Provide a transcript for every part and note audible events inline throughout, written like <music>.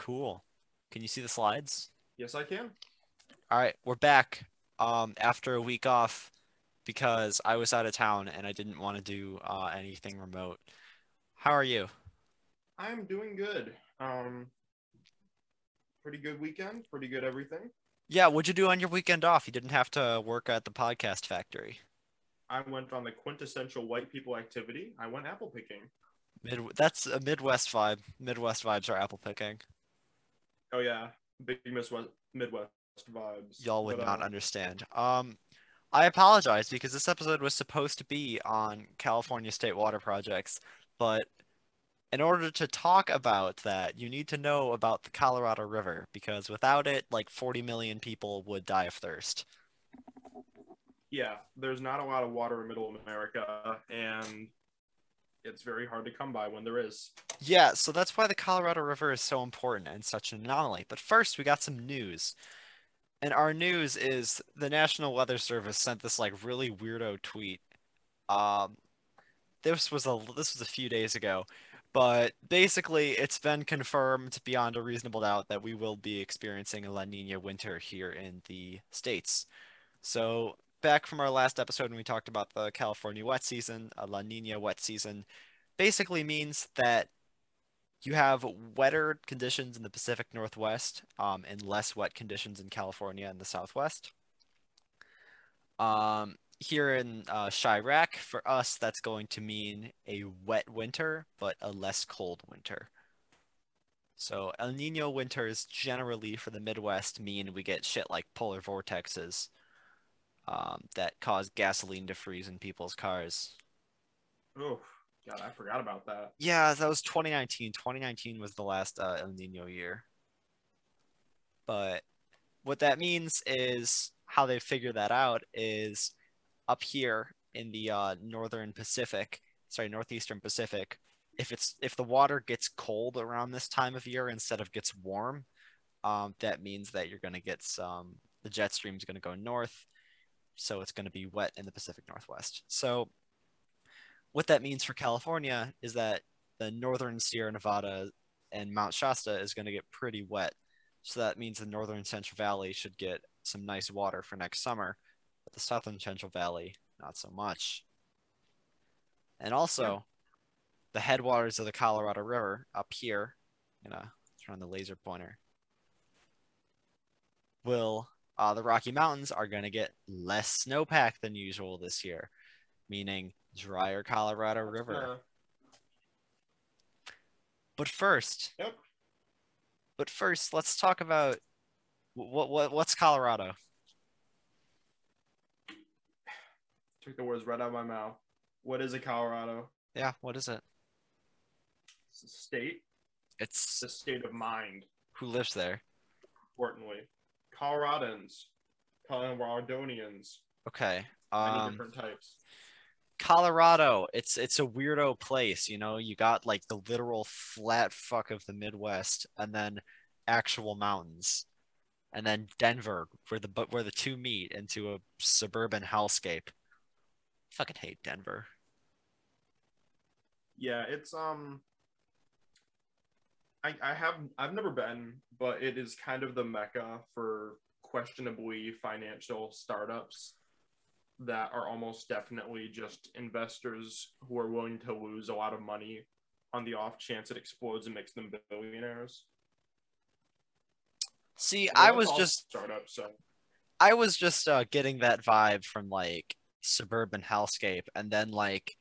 Cool. Can you see the slides? Yes, I can. All right, we're back um, after a week off because I was out of town and I didn't want to do uh, anything remote. How are you? I'm doing good. Um, pretty good weekend. Pretty good everything. Yeah, what'd you do on your weekend off? You didn't have to work at the podcast factory. I went on the quintessential white people activity. I went apple picking. Mid that's a Midwest vibe. Midwest vibes are apple picking. Oh yeah, big Midwest Midwest vibes. Y'all would But, not uh, understand. Um, I apologize because this episode was supposed to be on California state water projects, but in order to talk about that, you need to know about the Colorado River because without it, like 40 million people would die of thirst. Yeah, there's not a lot of water in Middle America, and it's very hard to come by when there is. Yeah, so that's why the Colorado River is so important and such an anomaly. But first, we got some news. And our news is the National Weather Service sent this like really weirdo tweet. Um, this was a this was a few days ago, but basically it's been confirmed beyond a reasonable doubt that we will be experiencing a La Nina winter here in the States. So back from our last episode when we talked about the California wet season, a La Nina wet season basically means that you have wetter conditions in the Pacific Northwest um, and less wet conditions in California and the Southwest. Um, here in uh, Chirac, for us, that's going to mean a wet winter, but a less cold winter. So El Nino winters generally for the Midwest mean we get shit like polar vortexes um, that caused gasoline to freeze in people's cars. Oh, God, I forgot about that. Yeah, that was 2019. 2019 was the last uh, El Nino year. But what that means is how they figure that out is up here in the uh, northern Pacific, sorry, northeastern Pacific. If it's if the water gets cold around this time of year instead of gets warm, um, that means that you're going to get some. The jet stream is going to go north, so it's going to be wet in the Pacific Northwest. So what that means for California is that the northern Sierra Nevada and Mount Shasta is going to get pretty wet. So that means the northern Central Valley should get some nice water for next summer, but the southern Central Valley, not so much. And also, Yeah. the headwaters of the Colorado River up here, you know, turn on the laser pointer, will, uh, the Rocky Mountains are going to get less snowpack than usual this year, meaning drier Colorado River. Uh, But first, yep. but first, let's talk about what what what's Colorado? Took the words right out of my mouth. What is a Colorado? Yeah, what is it? It's a state. It's the state of mind. who lives there. Importantly, Coloradans, Coloradonians, Okay. many Um, different types. Colorado. It's it's a weirdo place, you know. You got like the literal flat fuck of the Midwest, and then actual mountains, and then Denver, where the but where the two meet into a suburban hellscape. Fucking hate Denver. Yeah, it's um. I I have I've never been, but it is kind of the mecca for questionably financial startups that are almost definitely just investors who are willing to lose a lot of money on the off chance it explodes and makes them billionaires. See, I was just startups. So I was just uh, getting that vibe from like suburban hellscape, and then like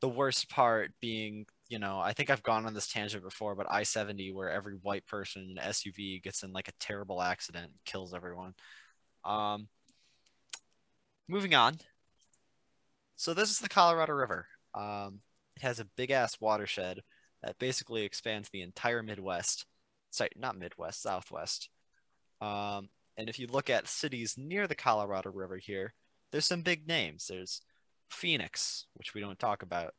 the worst part being, you know, I think I've gone on this tangent before, but I-70 where every white person in an SUV gets in like a terrible accident and kills everyone. Um, moving on. So this is the Colorado River. Um, it has a big ass watershed that basically expands the entire Midwest. Sorry, not Midwest, Southwest. Um, and if you look at cities near the Colorado River here, there's some big names. There's Phoenix, which we don't talk about.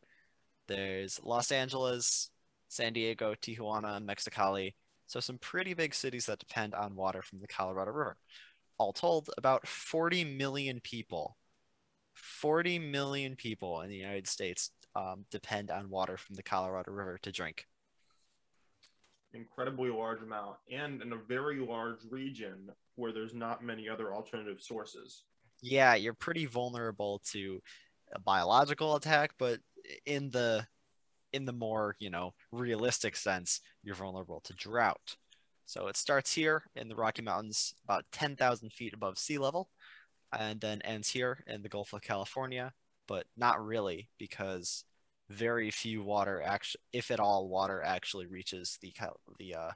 There's Los Angeles, San Diego, Tijuana, Mexicali. So some pretty big cities that depend on water from the Colorado River. All told, about 40 million people, 40 million people in the United States um, depend on water from the Colorado River to drink. incredibly large amount and in a very large region where there's not many other alternative sources. Yeah, you're pretty vulnerable to a biological attack, but in the in the more, you know, realistic sense, you're vulnerable to drought. So it starts here in the Rocky Mountains, about 10,000 feet above sea level, and then ends here in the Gulf of California, but not really because very few water actually, if at all, water actually reaches the the uh,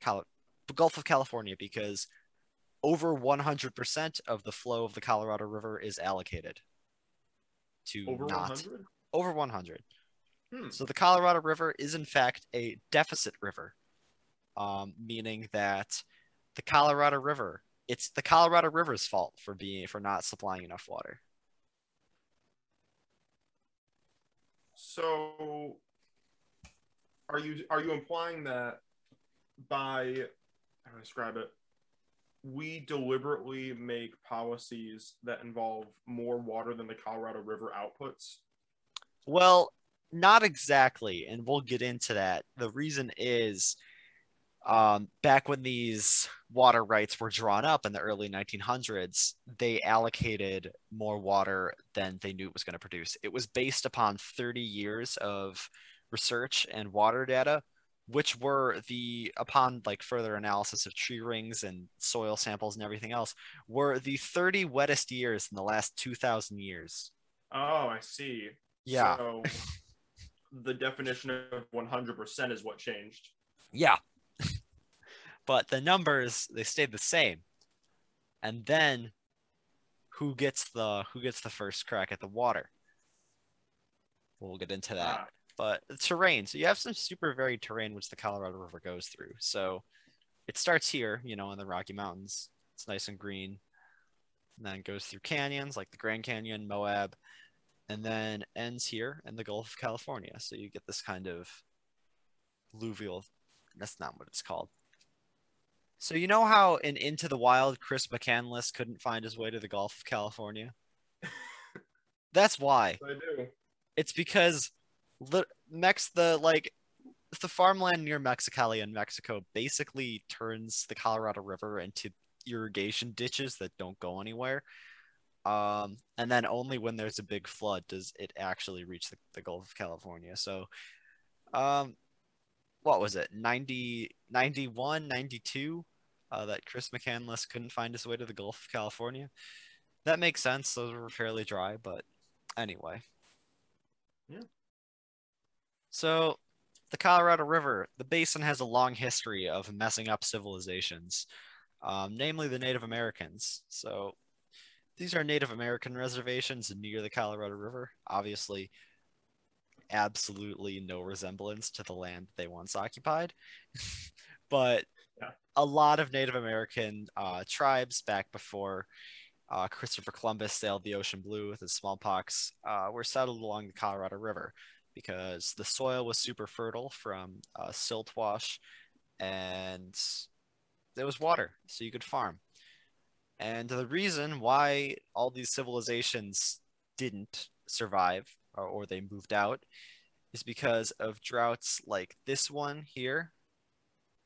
Cal- Gulf of California because over 100% of the flow of the Colorado River is allocated to Over not 100? Over 100. Hmm. So the Colorado River is in fact a deficit river, um, meaning that the Colorado River it's the Colorado River's fault for being for not supplying enough water. So are you are you implying that by how do I describe it? We deliberately make policies that involve more water than the Colorado River outputs. Well, not exactly, and we'll get into that. The reason is um, back when these water rights were drawn up in the early 1900s, they allocated more water than they knew it was going to produce. It was based upon 30 years of research and water data, which were the, upon like further analysis of tree rings and soil samples and everything else, were the 30 wettest years in the last 2,000 years. Oh, I see. Yeah. So the definition of 100% is what changed. Yeah. <laughs> but the numbers they stayed the same. And then who gets the who gets the first crack at the water? We'll get into that. Ah, But the terrain, so you have some super varied terrain which the Colorado River goes through. So it starts here, you know, in the Rocky Mountains. It's nice and green. And then goes through canyons like the Grand Canyon, Moab, and then ends here in the Gulf of California. So you get this kind of alluvial that's not what it's called. So you know how in Into the Wild, Chris McCandless couldn't find his way to the Gulf of California? That's why. <laughs> I do. It's because li- Mex the like the farmland near Mexicali in Mexico basically turns the Colorado River into irrigation ditches that don't go anywhere. Um, and then only when there's a big flood does it actually reach the, the Gulf of California. So, um, what was it? 90 91 92 uh, that chris mccandless couldn't find his way to the gulf of california. That makes sense. Those were fairly dry but anyway. Yeah. so the colorado river the basin has a long history of messing up civilizations um, namely the native americans. So these are native american reservations near the colorado river obviously absolutely no resemblance to the land they once occupied. <laughs> but Yeah. a lot of Native American uh, tribes back before uh, Christopher Columbus sailed the ocean blue with his smallpox uh, were settled along the Colorado River because the soil was super fertile from uh, silt wash and there was water, so you could farm. And the reason why all these civilizations didn't survive or, or they moved out is because of droughts like this one here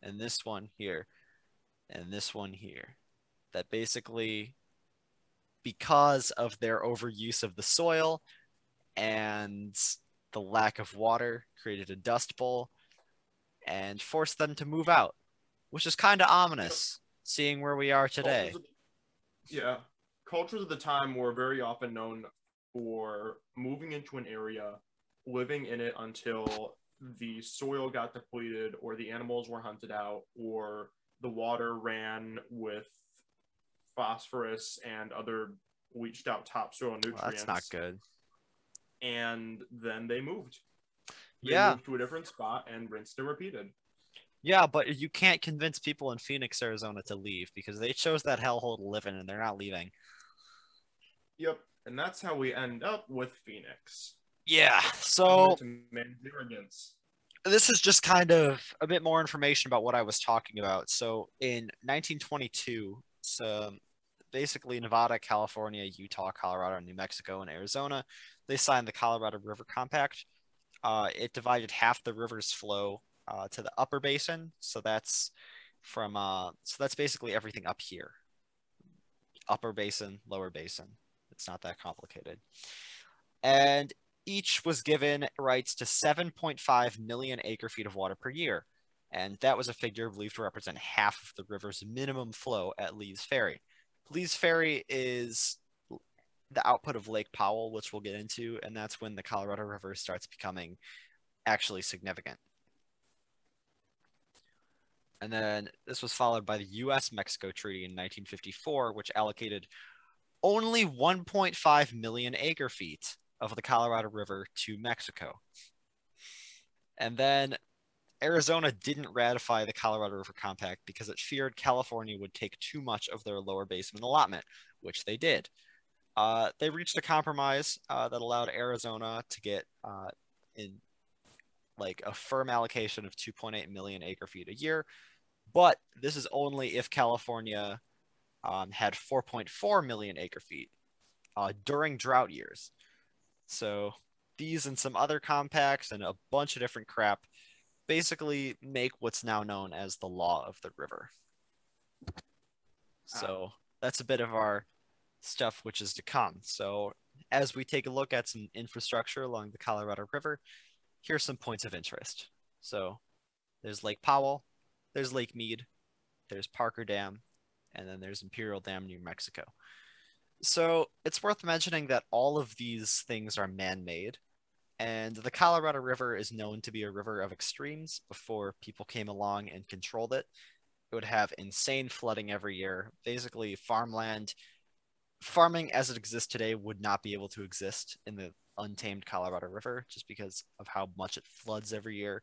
and this one here and this one here that basically because of their overuse of the soil and the lack of water created a dust bowl and forced them to move out which is kind of ominous seeing where we are today yeah. Cultures of the time were very often known for moving into an area, living in it until the soil got depleted or the animals were hunted out or the water ran with phosphorus and other leached out topsoil Well, nutrients. that's not good And then they moved. They yeah moved to a different spot and rinsed and repeated. Yeah, but you can't convince people in Phoenix, Arizona to leave because they chose that hellhole to live in and they're not leaving. Yep. And that's how we end up with Phoenix. Yeah, so to manage arrogance. this is just kind of a bit more information about what I was talking about. So in 1922, so basically Nevada, California, Utah, Colorado, New Mexico, and Arizona, they signed the Colorado River Compact. Uh, it divided half the river's flow uh, to the upper basin. So that's from uh, so that's basically everything up here. Upper basin, lower basin. It's not that complicated. And each was given rights to 7.5 million acre feet of water per year. And that was a figure believed to represent half of the river's minimum flow at Lee's Ferry. Lee's Ferry is the output of Lake Powell, which we'll get into, and that's when the Colorado River starts becoming actually significant. And then this was followed by the US Mexico Treaty in 1954, which allocated only 1.5 million acre feet of the Colorado River to Mexico. And then Arizona didn't ratify the Colorado River Compact because it feared California would take too much of their lower basin allotment, which they did. Uh, they reached a compromise uh, that allowed Arizona to get uh, in like a firm allocation of 2.8 million acre feet a year, but this is only if California um, had 4.4 million acre feet uh, during drought years. So these and some other compacts and a bunch of different crap basically make what's now known as the law of the river. So that's a bit of our stuff which is to come. So as we take a look at some infrastructure along the Colorado River, here's some points of interest. So there's Lake Powell, there's Lake Mead, there's Parker Dam, and then there's Imperial Dam, New Mexico. So it's worth mentioning that all of these things are man-made, and the Colorado River is known to be a river of extremes before people came along and controlled it. It would have insane flooding every year. Basically, farmland, farming as it exists today would not be able to exist in the untamed Colorado River just because of how much it floods every year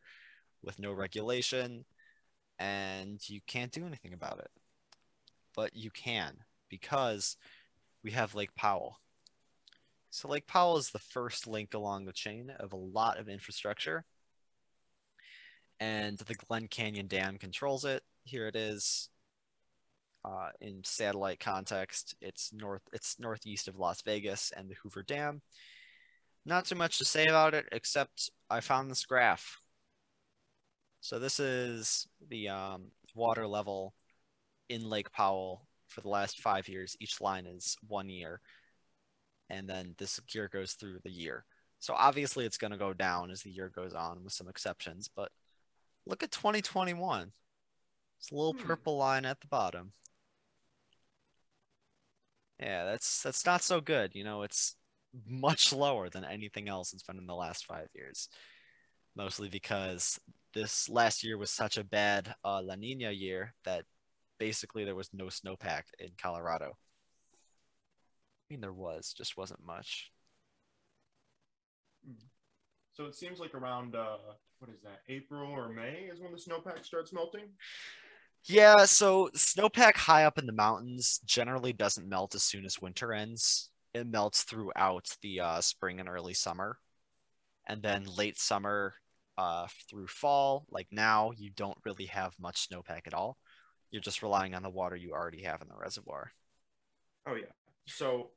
with no regulation, and you can't do anything about it. But you can because we have Lake Powell. So Lake Powell is the first link along the chain of a lot of infrastructure. And the Glen Canyon Dam controls it. Here it is. Uh, in satellite context, it's north. It's northeast of Las Vegas and the Hoover Dam. Not too much to say about it, except I found this graph. So this is the um, water level in Lake Powell for the last five years. Each line is one year and then this year goes through the year. So obviously it's going to go down as the year goes on with some exceptions, but look at 2021. It's a little hmm. purple line at the bottom. Yeah, that's that's not so good. You know, it's much lower than anything else it's been in the last 5 years. Mostly because this last year was such a bad uh, La Nina year that basically there was no snowpack in Colorado. I mean, there was, just wasn't much. Hmm. So it seems like around uh, what is that? April or May is when the snowpack starts melting. Yeah, so snowpack high up in the mountains generally doesn't melt as soon as winter ends. It melts throughout the uh, spring and early summer, and then late summer uh, through fall. Like now, you don't really have much snowpack at all. You're just relying on the water you already have in the reservoir. Oh yeah. So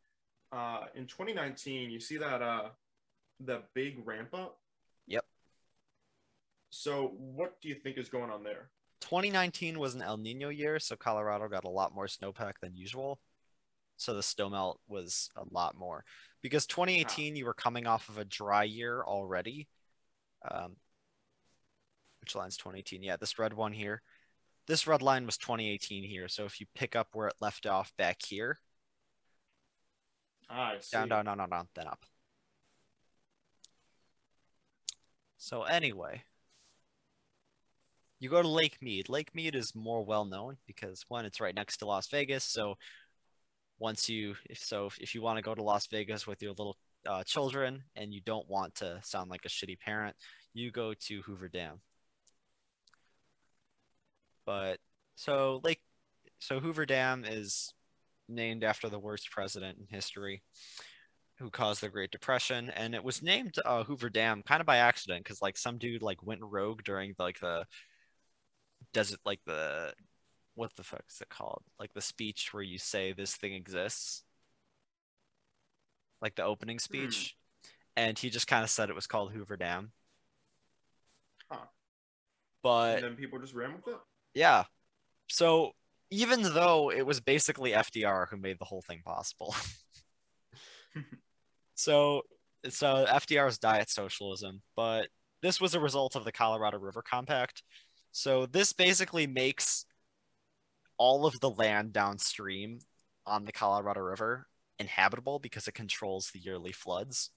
uh, in 2019, you see that uh, the big ramp up. Yep. So what do you think is going on there? 2019 was an El Nino year, so Colorado got a lot more snowpack than usual. So the snow melt was a lot more because 2018 you were coming off of a dry year already. Um, which line's 2018? Yeah, this red one here. This red line was 2018 here. So if you pick up where it left off back here, see. Down, down, down, down, down, then up. So anyway, you go to Lake Mead. Lake Mead is more well known because one, it's right next to Las Vegas. So once you, if so, if you want to go to Las Vegas with your little uh, children and you don't want to sound like a shitty parent, you go to Hoover Dam. But so Lake, so Hoover Dam is named after the worst president in history who caused the Great Depression, and it was named uh, Hoover Dam kind of by accident because like some dude like went rogue during like the desert like the what the fuck is it called like the speech where you say this thing exists like the opening speech mm. and he just kind of said it was called Hoover Dam. Huh. But and then people just ran with it. yeah. So even though it was basically FDR who made the whole thing possible. <laughs> so so FDR's diet socialism, but this was a result of the Colorado River Compact. So this basically makes all of the land downstream on the Colorado River inhabitable because it controls the yearly floods.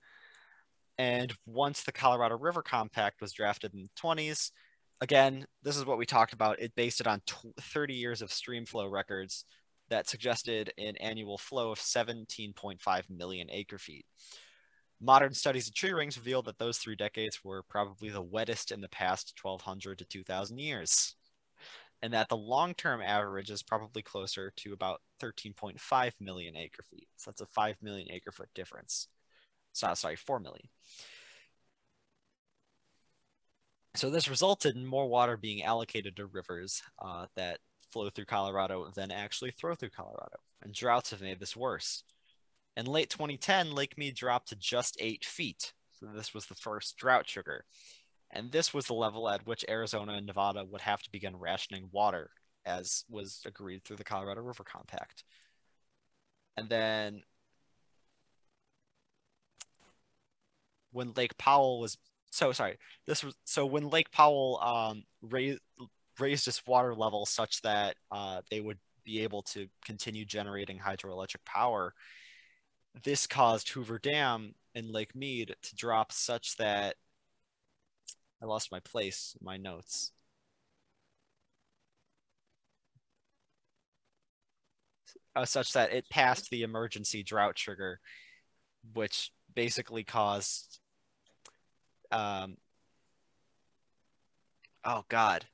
And once the Colorado River Compact was drafted in the 20s, again, this is what we talked about. It based it on 30 years of stream flow records that suggested an annual flow of 17.5 million acre feet. Modern studies of tree rings reveal that those three decades were probably the wettest in the past 1200 to 2000 years, and that the long term average is probably closer to about 13.5 million acre feet. So that's a 5 million acre foot difference. So, sorry, 4 million. So this resulted in more water being allocated to rivers uh, that flow through Colorado than actually flow through Colorado. And droughts have made this worse. In late 2010, Lake Mead dropped to just eight feet. So this was the first drought trigger. And this was the level at which Arizona and Nevada would have to begin rationing water, as was agreed through the Colorado River Compact. And then when Lake Powell was so sorry. This was so when Lake Powell um, raised raised its water level such that uh, they would be able to continue generating hydroelectric power. This caused Hoover Dam and Lake Mead to drop such that I lost my place my notes. Uh, such that it passed the emergency drought trigger, which basically caused um oh god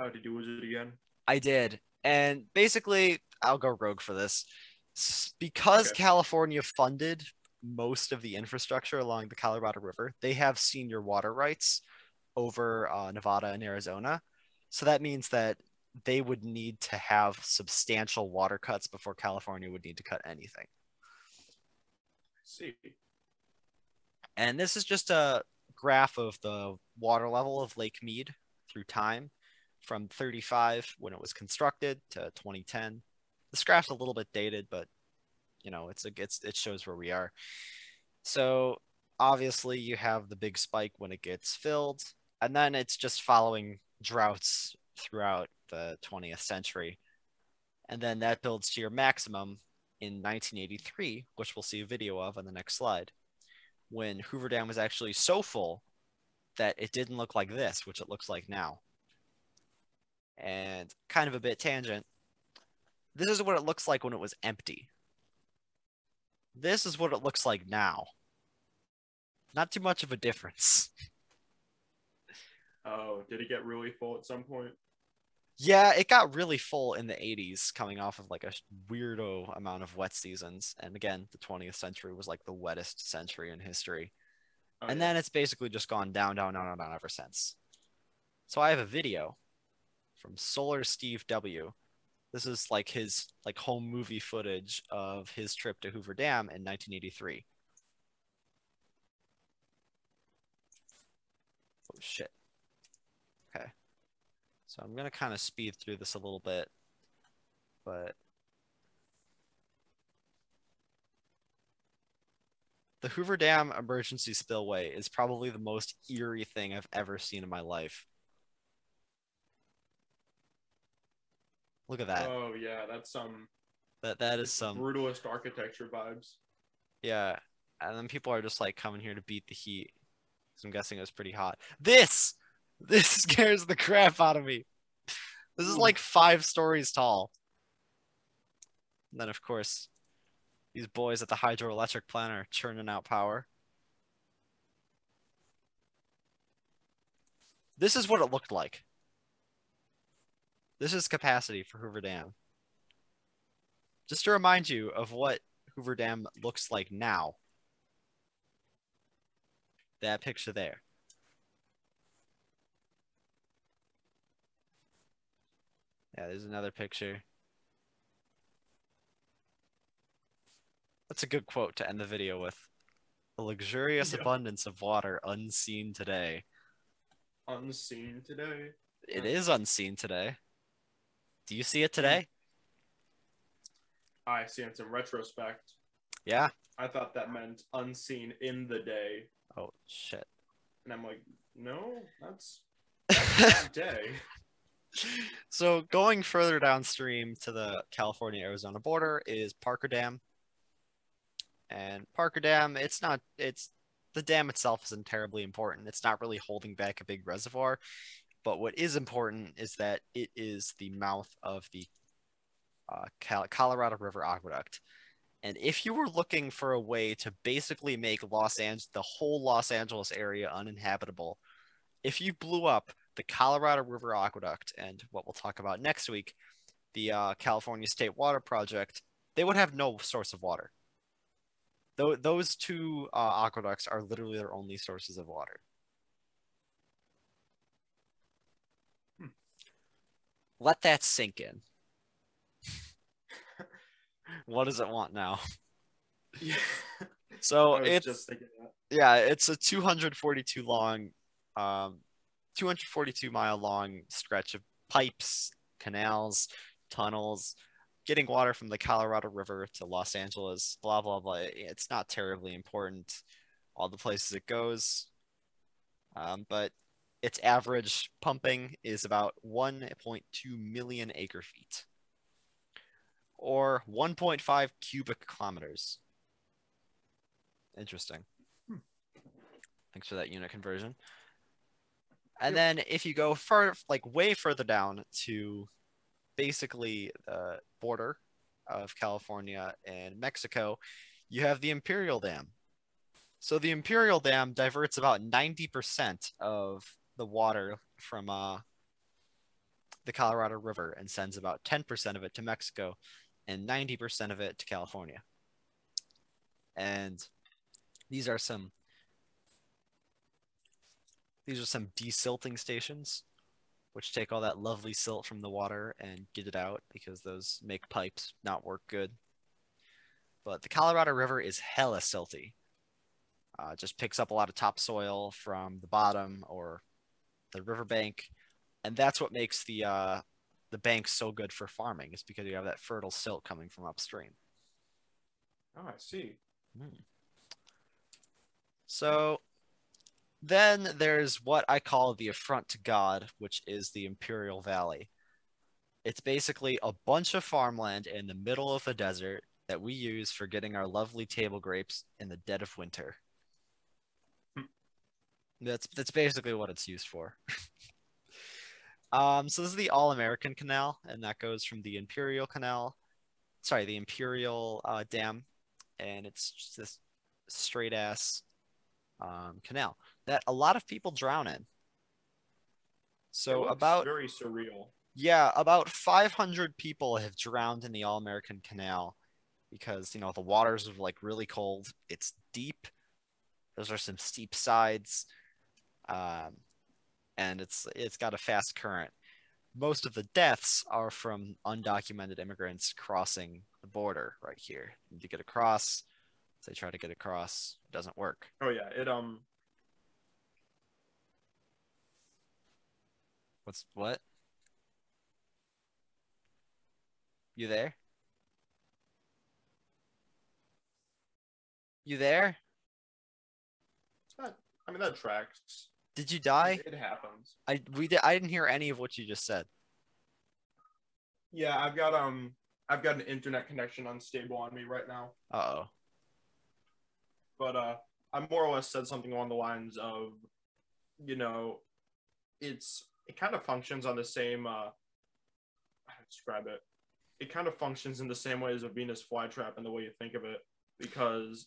Oh, did you lose it again? i did and basically i'll go rogue for this because okay. california funded most of the infrastructure along the colorado river they have senior water rights over uh, nevada and arizona so that means that they would need to have substantial water cuts before california would need to cut anything see. And this is just a graph of the water level of Lake Mead through time from 35 when it was constructed to 2010. This graph's a little bit dated, but you know, it's it's it shows where we are. So obviously you have the big spike when it gets filled, and then it's just following droughts throughout the 20th century. And then that builds to your maximum in 1983, which we'll see a video of on the next slide, when Hoover Dam was actually so full that it didn't look like this, which it looks like now. And kind of a bit tangent, this is what it looks like when it was empty. This is what it looks like now. Not too much of a difference. <laughs> Oh, did it get really full at some point? Yeah, it got really full in the 80s, coming off of like a weirdo amount of wet seasons. And again, the 20th century was like the wettest century in history. Oh, and yeah. then it's basically just gone down, down, down, down ever since. So I have a video from Solar Steve W. This is like his like home movie footage of his trip to Hoover Dam in 1983. Oh shit. Okay. So I'm going to kind of speed through this a little bit, but the Hoover Dam emergency spillway is probably the most eerie thing I've ever seen in my life. Look at that. Oh yeah, that's some that that is some brutalist architecture vibes. Yeah. And then people are just like coming here to beat the heat. So I'm guessing it was pretty hot. This <laughs> this scares the crap out of me. This is like five stories tall. And then, of course, these boys at the hydroelectric plant are churning out power. This is what it looked like. This is capacity for Hoover Dam. Just to remind you of what Hoover Dam looks like now. That picture there. Yeah, there's another picture. That's a good quote to end the video with. A luxurious Yeah. abundance of water unseen today. Unseen today. It is unseen today. Do you see it hmm. today? I see it in retrospect. Yeah. I thought that meant unseen in the day, Oh shit. and I'm like, no, that's <laughs> that day. so going further downstream to the California Arizona border is Parker Dam. And Parker Dam, it's not it's the dam itself isn't terribly important. It's not really holding back a big reservoir. But what is important is that it is the mouth of the uh, Colorado River Aqueduct. And if you were looking for a way to basically make Los Angeles, the whole Los Angeles area uninhabitable, if you blew up the Colorado River Aqueduct and what we'll talk about next week, the uh, California State Water Project, they would have no source of water. Tho- those two uh, aqueducts are literally their only sources of water. Let that sink in. what does it want now? Yeah. <laughs> So it's yeah, it's a 242 long, um, 242 mile long stretch of pipes, canals, tunnels, getting water from the Colorado River to Los Angeles. Blah blah blah. It's not terribly important, all the places it goes, um, but its average pumping is about 1.2 million acre feet, or 1.5 cubic kilometers. Interesting. Hmm. Thanks for that unit conversion. And then if you go far, like way further down to basically the border of California and Mexico, you have the Imperial Dam. So the Imperial Dam diverts about 90% of the water from uh, the Colorado River and sends about 10% of it to Mexico and 90% of it to California. And these are some these are some desilting stations which take all that lovely silt from the water and get it out because those make pipes not work good. But the Colorado River is hella silty. Uh, just picks up a lot of topsoil from the bottom or the riverbank, and that's what makes the uh, the bank so good for farming. Is because you have that fertile silt coming from upstream. Oh, I see. So then there's what I call the affront to God, which is the Imperial Valley. It's basically a bunch of farmland in the middle of the desert that we use for getting our lovely table grapes in the dead of winter. That's that's basically what it's used for. um, so this is the All American Canal, and that goes from the Imperial Canal, sorry, the Imperial uh, Dam, and it's just this straight ass um, canal that a lot of people drown in. So about very surreal. yeah, about 500 people have drowned in the All American Canal because you know the waters are like really cold. It's deep. Those are some steep sides, um, and it's it's got a fast current. Most of the deaths are from undocumented immigrants crossing the border right here. To get across, they try to get across, it doesn't work. Oh yeah, it um What's what? You there? You there? I mean that tracks. Did you die? It happens. I we did, I didn't hear any of what you just said. Yeah, I've got um I've got an internet connection unstable on me right now. Uh-oh. But uh I more or less said something along the lines of you know, it's it kind of functions on the same uh how to describe it. It kind of functions in the same way as a Venus flytrap in the way you think of it, because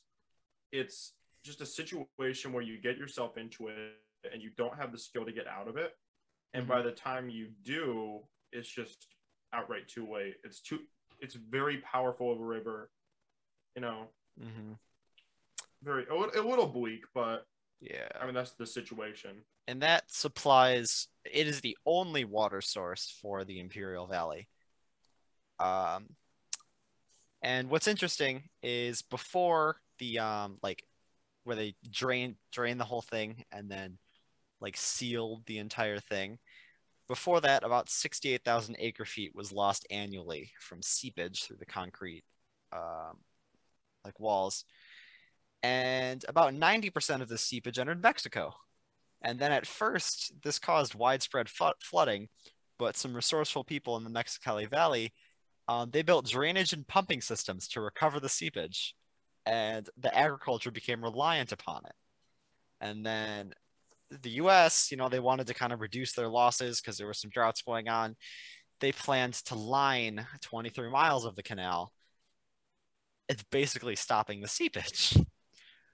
it's just a situation where you get yourself into it and you don't have the skill to get out of it. And by the time you do, it's just outright too late. It's too it's very powerful of a river. You know, Mm-hmm. very a, a little bleak, but Yeah. I mean that's the situation. and that supplies it is the only water source for the imperial valley um and what's interesting is before the um like where they drain drain the whole thing and then like sealed the entire thing. Before that, about 68,000 acre feet was lost annually from seepage through the concrete um, like walls. And about 90% of the seepage entered Mexico. And then at first, this caused widespread flooding, but some resourceful people in the Mexicali Valley, um, they built drainage and pumping systems to recover the seepage, and the agriculture became reliant upon it. And then the U.S., you know, they wanted to kind of reduce their losses because there were some droughts going on. They planned to line 23 miles of the canal. It's basically stopping the seepage.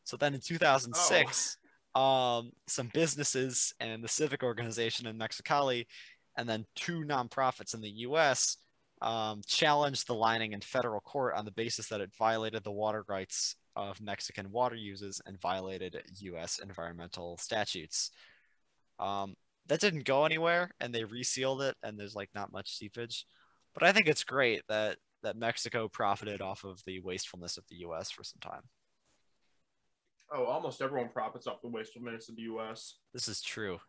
So then in 2006, oh. um, some businesses and the civic organization in Mexicali, and then two nonprofits in the U.S. Um, challenged the lining in federal court on the basis that it violated the water rights of Mexican water uses and violated U.S. environmental statutes. Um, that didn't go anywhere, and they resealed it, and there's like not much seepage. But I think it's great that that Mexico profited off of the wastefulness of the U.S. for some time. Oh, almost everyone profits off the wastefulness of the U.S. This is true.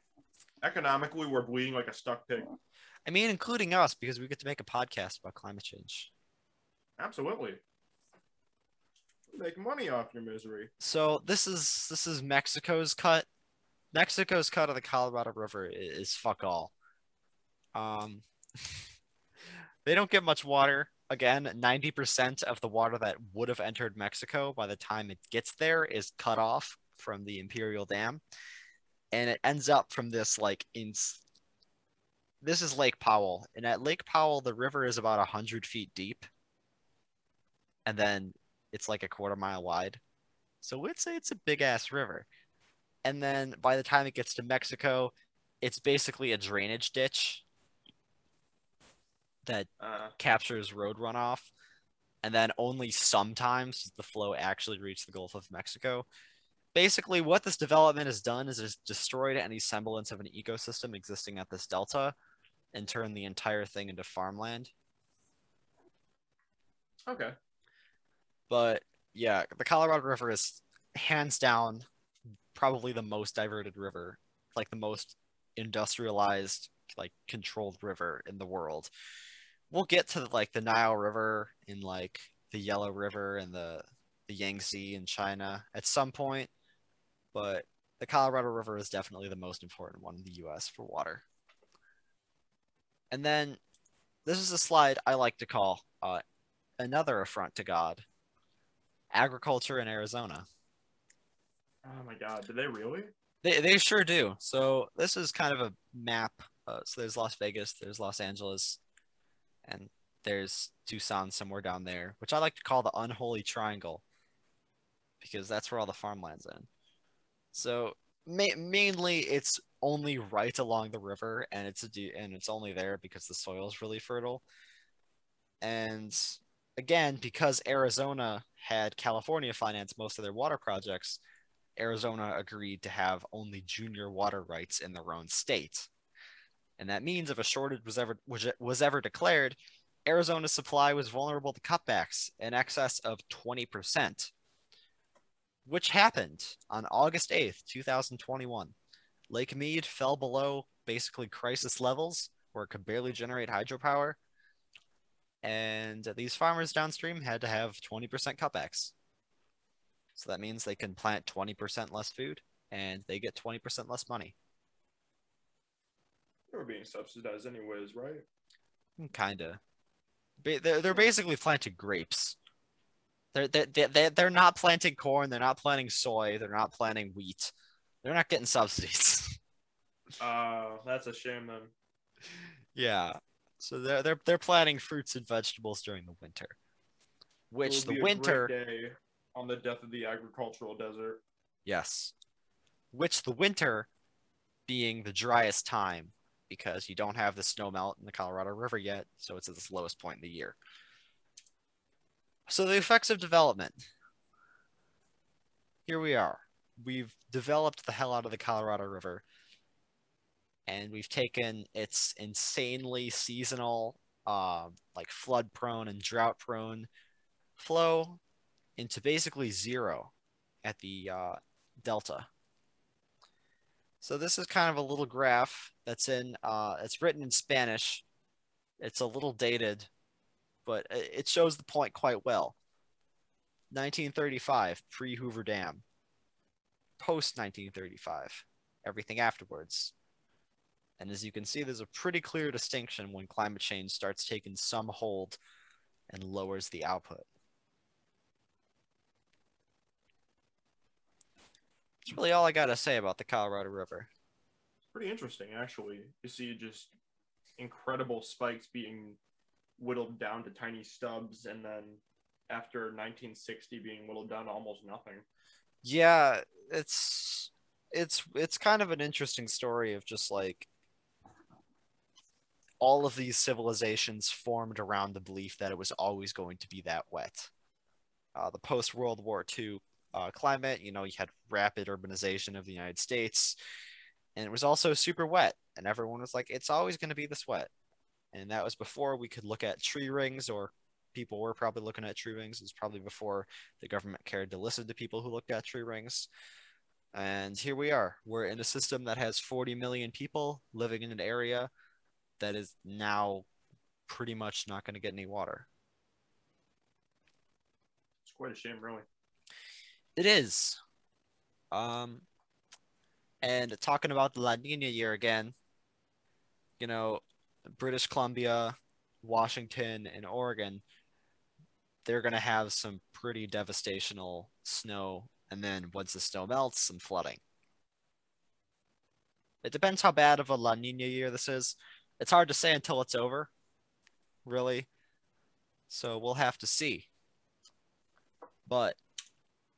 Economically, we're bleeding like a stuck pig. I mean, including us, because we get to make a podcast about climate change. Absolutely make money off your misery. So this is this is Mexico's cut. Mexico's cut of the Colorado River is fuck all. Um, <laughs> they don't get much water. Again, ninety percent of the water that would have entered Mexico by the time it gets there is cut off from the Imperial Dam, and it ends up from this like in. This is Lake Powell, and at Lake Powell, the river is about hundred feet deep, and then it's like a quarter mile wide. So we'd say it's a big ass river. And then by the time it gets to Mexico, it's basically a drainage ditch that uh, captures road runoff. And then only sometimes does the flow actually reach the Gulf of Mexico. Basically, what this development has done is it's destroyed any semblance of an ecosystem existing at this delta and turned the entire thing into farmland. Okay. But yeah, the Colorado River is hands down probably the most diverted river, like the most industrialized, like controlled river in the world. We'll get to like the Nile River in like the Yellow River and the the Yangtze in China at some point, but the Colorado River is definitely the most important one in the U.S. for water. And then this is a slide I like to call uh, another affront to God agriculture in Arizona. Oh my God! Did they really? They they sure do. So this is kind of a map. Uh, so there's Las Vegas, there's Los Angeles, and there's Tucson somewhere down there, which I like to call the unholy triangle, because that's where all the farmland's in. So ma- mainly it's only right along the river, and it's a de- and it's only there because the soil is really fertile. And again, because Arizona had California finance most of their water projects, Arizona agreed to have only junior water rights in their own state. And that means if a shortage was ever was ever declared, Arizona's supply was vulnerable to cutbacks in excess of 20%, which happened on August 8th, 2021. Lake Mead fell below basically crisis levels where it could barely generate hydropower and these farmers downstream had to have 20% cutbacks. So that means they can plant 20% less food and they get 20% less money. They were being subsidized anyways, right? Kinda. They're, they're basically planting grapes. They're, they're, they're, they're not planting corn. They're not planting soy. They're not planting wheat. They're not getting <laughs> subsidies. Uh, that's a shame then. Yeah. So they're they're they're planting fruits and vegetables during the winter, which the winter day on the death of the agricultural desert. Yes, which the winter being the driest time because you don't have the snow melt in the Colorado River yet, so it's at its lowest point in the year. So the effects of development. Here we are. We've developed the hell out of the Colorado River and we've taken its insanely seasonal, uh, like flood prone and drought prone flow into basically zero at the uh, delta. So this is kind of a little graph that's in uh, it's written in Spanish. It's a little dated, but it shows the point quite well. 1935, pre-Hoover Dam. Post 1935, everything afterwards. And as you can see, there's a pretty clear distinction when climate change starts taking some hold and lowers the output. That's really all I got to say about the Colorado River. It's pretty interesting, actually. You see just incredible spikes being whittled down to tiny stubs, and then after 1960 being whittled down to almost nothing. Yeah, it's it's it's kind of an interesting story of just like all of these civilizations formed around the belief that it was always going to be that wet. Uh, the post World War II uh, climate. You know, you had rapid urbanization of the United States, and it was also super wet. And everyone was like, it's always going to be this wet. And that was before we could look at tree rings, or people were probably looking at tree rings. It was probably before the government cared to listen to people who looked at tree rings. And here we are. We're in a system that has 40 million people living in an area that is now pretty much not going to get any water. It's quite a shame, really. It is. Um, and talking about the La Nina year again, you know, British Columbia, Washington, and Oregon, they're going to have some pretty devastational snow. And then once the snow melts, some flooding. It depends how bad of a La Nina year this is. It's hard to say until it's over, really. So we'll have to see. But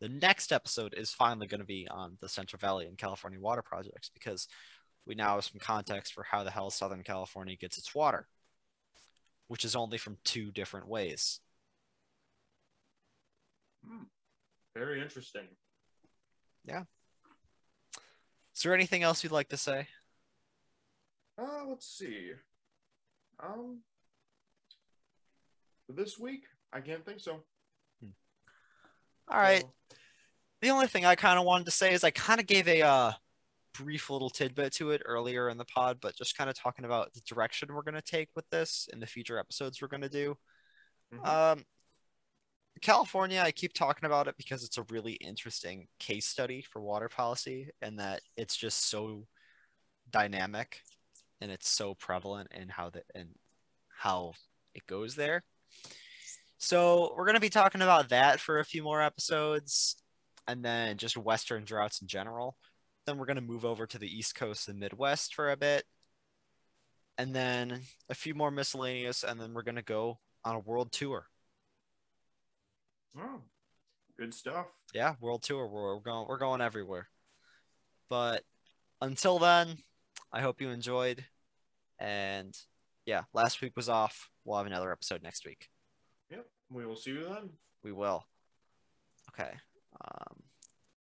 the next episode is finally going to be on the Central Valley and California water projects because we now have some context for how the hell Southern California gets its water, which is only from two different ways. Hmm. Very interesting. Yeah. Is there anything else you'd like to say? Uh, let's see. Um, this week, I can't think so. All right. The only thing I kind of wanted to say is I kind of gave a uh, brief little tidbit to it earlier in the pod, but just kind of talking about the direction we're going to take with this in the future episodes we're going to do. Mm-hmm. Um, California, I keep talking about it because it's a really interesting case study for water policy and that it's just so dynamic and it's so prevalent in how the and how it goes there. So we're gonna be talking about that for a few more episodes, and then just Western droughts in general. Then we're gonna move over to the East Coast and Midwest for a bit, and then a few more miscellaneous, and then we're gonna go on a world tour. Oh, good stuff. Yeah, world tour. We're going. We're going everywhere. But until then, I hope you enjoyed. And yeah, last week was off. We'll have another episode next week. Yep. We will see you then. We will. Okay. Um,